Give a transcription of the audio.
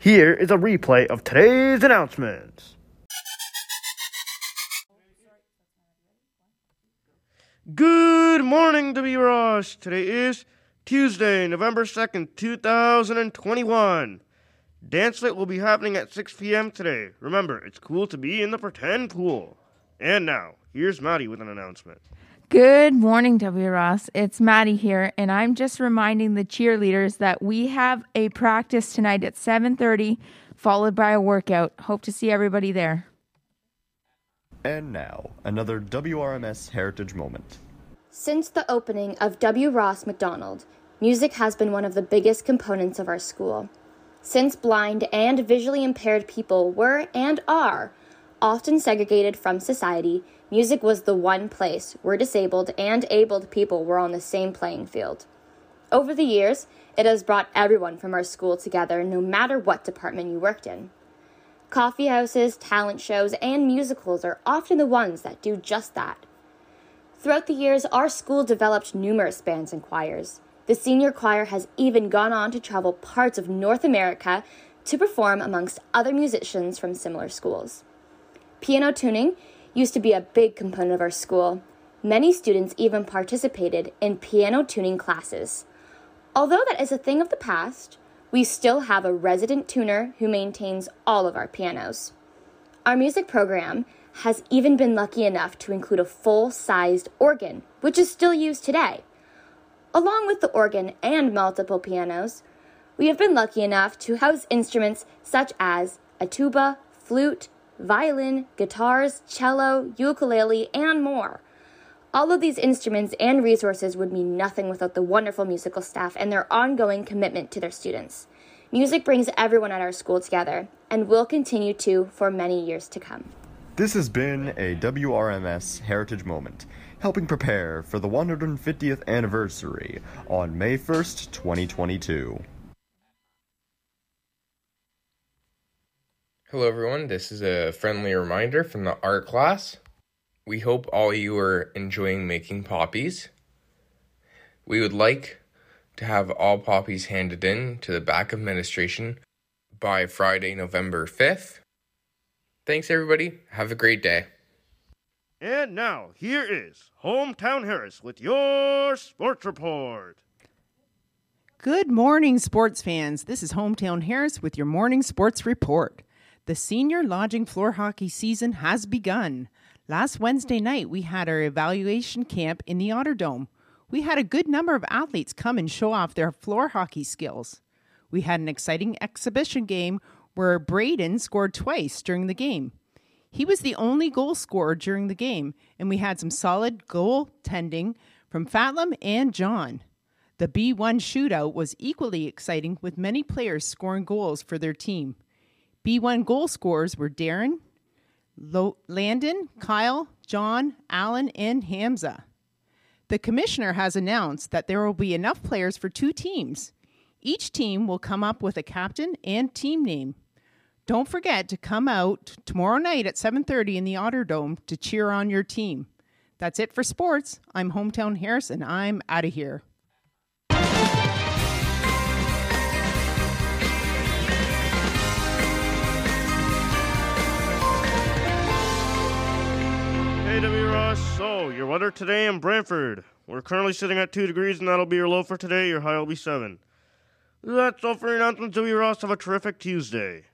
Here is a replay of today's announcements. Good morning, W. Ross. Today is Tuesday, November 2nd, 2021. Dance Fit will be happening at 6 p.m. today. Remember, it's cool to be in the pretend pool. And now, here's Maddie with an announcement. Good morning, W. Ross. It's Maddie here, and I'm just reminding the cheerleaders that we have a practice tonight at 7:30, followed by a workout. Hope to see everybody there. And now, another WRMS Heritage Moment. Since the opening of W. Ross Macdonald, music has been one of the biggest components of our school. Since blind and visually impaired people were and are often segregated from society, music was the one place where disabled and abled people were on the same playing field. Over the years, it has brought everyone from our school together, no matter what department you worked in. Coffee houses, talent shows, and musicals are often the ones that do just that. Throughout the years, our school developed numerous bands and choirs. The senior choir has even gone on to travel parts of North America to perform amongst other musicians from similar schools. Piano tuning used to be a big component of our school. Many students even participated in piano tuning classes. Although that is a thing of the past, we still have a resident tuner who maintains all of our pianos. Our music program has even been lucky enough to include a full sized organ, which is still used today. Along with the organ and multiple pianos, we have been lucky enough to house instruments such as a tuba, flute, violin, guitars, cello, ukulele, and more. All of these instruments and resources would mean nothing without the wonderful musical staff and their ongoing commitment to their students. Music brings everyone at our school together and will continue to for many years to come. This has been a WRMS Heritage Moment, helping prepare for the 150th anniversary on May 1st, 2022. Hello, everyone. This is a friendly reminder from the art class. We hope all you are enjoying making poppies. We would like to have all poppies handed in to the back of administration by Friday, November 5th. Thanks, everybody. Have a great day. And now, here is Hometown Harris with your sports report. Good morning, sports fans. This is Hometown Harris with your morning sports report. The senior lodging floor hockey season has begun. Last Wednesday night, we had our evaluation camp in the Otter Dome. We had a good number of athletes come and show off their floor hockey skills. We had an exciting exhibition game where Braden scored twice during the game. He was the only goal scorer during the game, and we had some solid goal tending from Fatlam and John. The B1 shootout was equally exciting with many players scoring goals for their team. B1 goal scorers were Darren, Lo- Landon, Kyle, John, Allen, and Hamza. The commissioner has announced that there will be enough players for two teams. Each team will come up with a captain and team name. Don't forget to come out tomorrow night at 7:30 in the Otter Dome to cheer on your team. That's it for sports. I'm Hometown Harrison. And I'm out of here. W. Ross. So, your weather today in Brantford. We're currently sitting at 2 degrees, and that'll be your low for today. Your high will be 7. That's all for your announcements, W. Ross. Have a terrific Tuesday.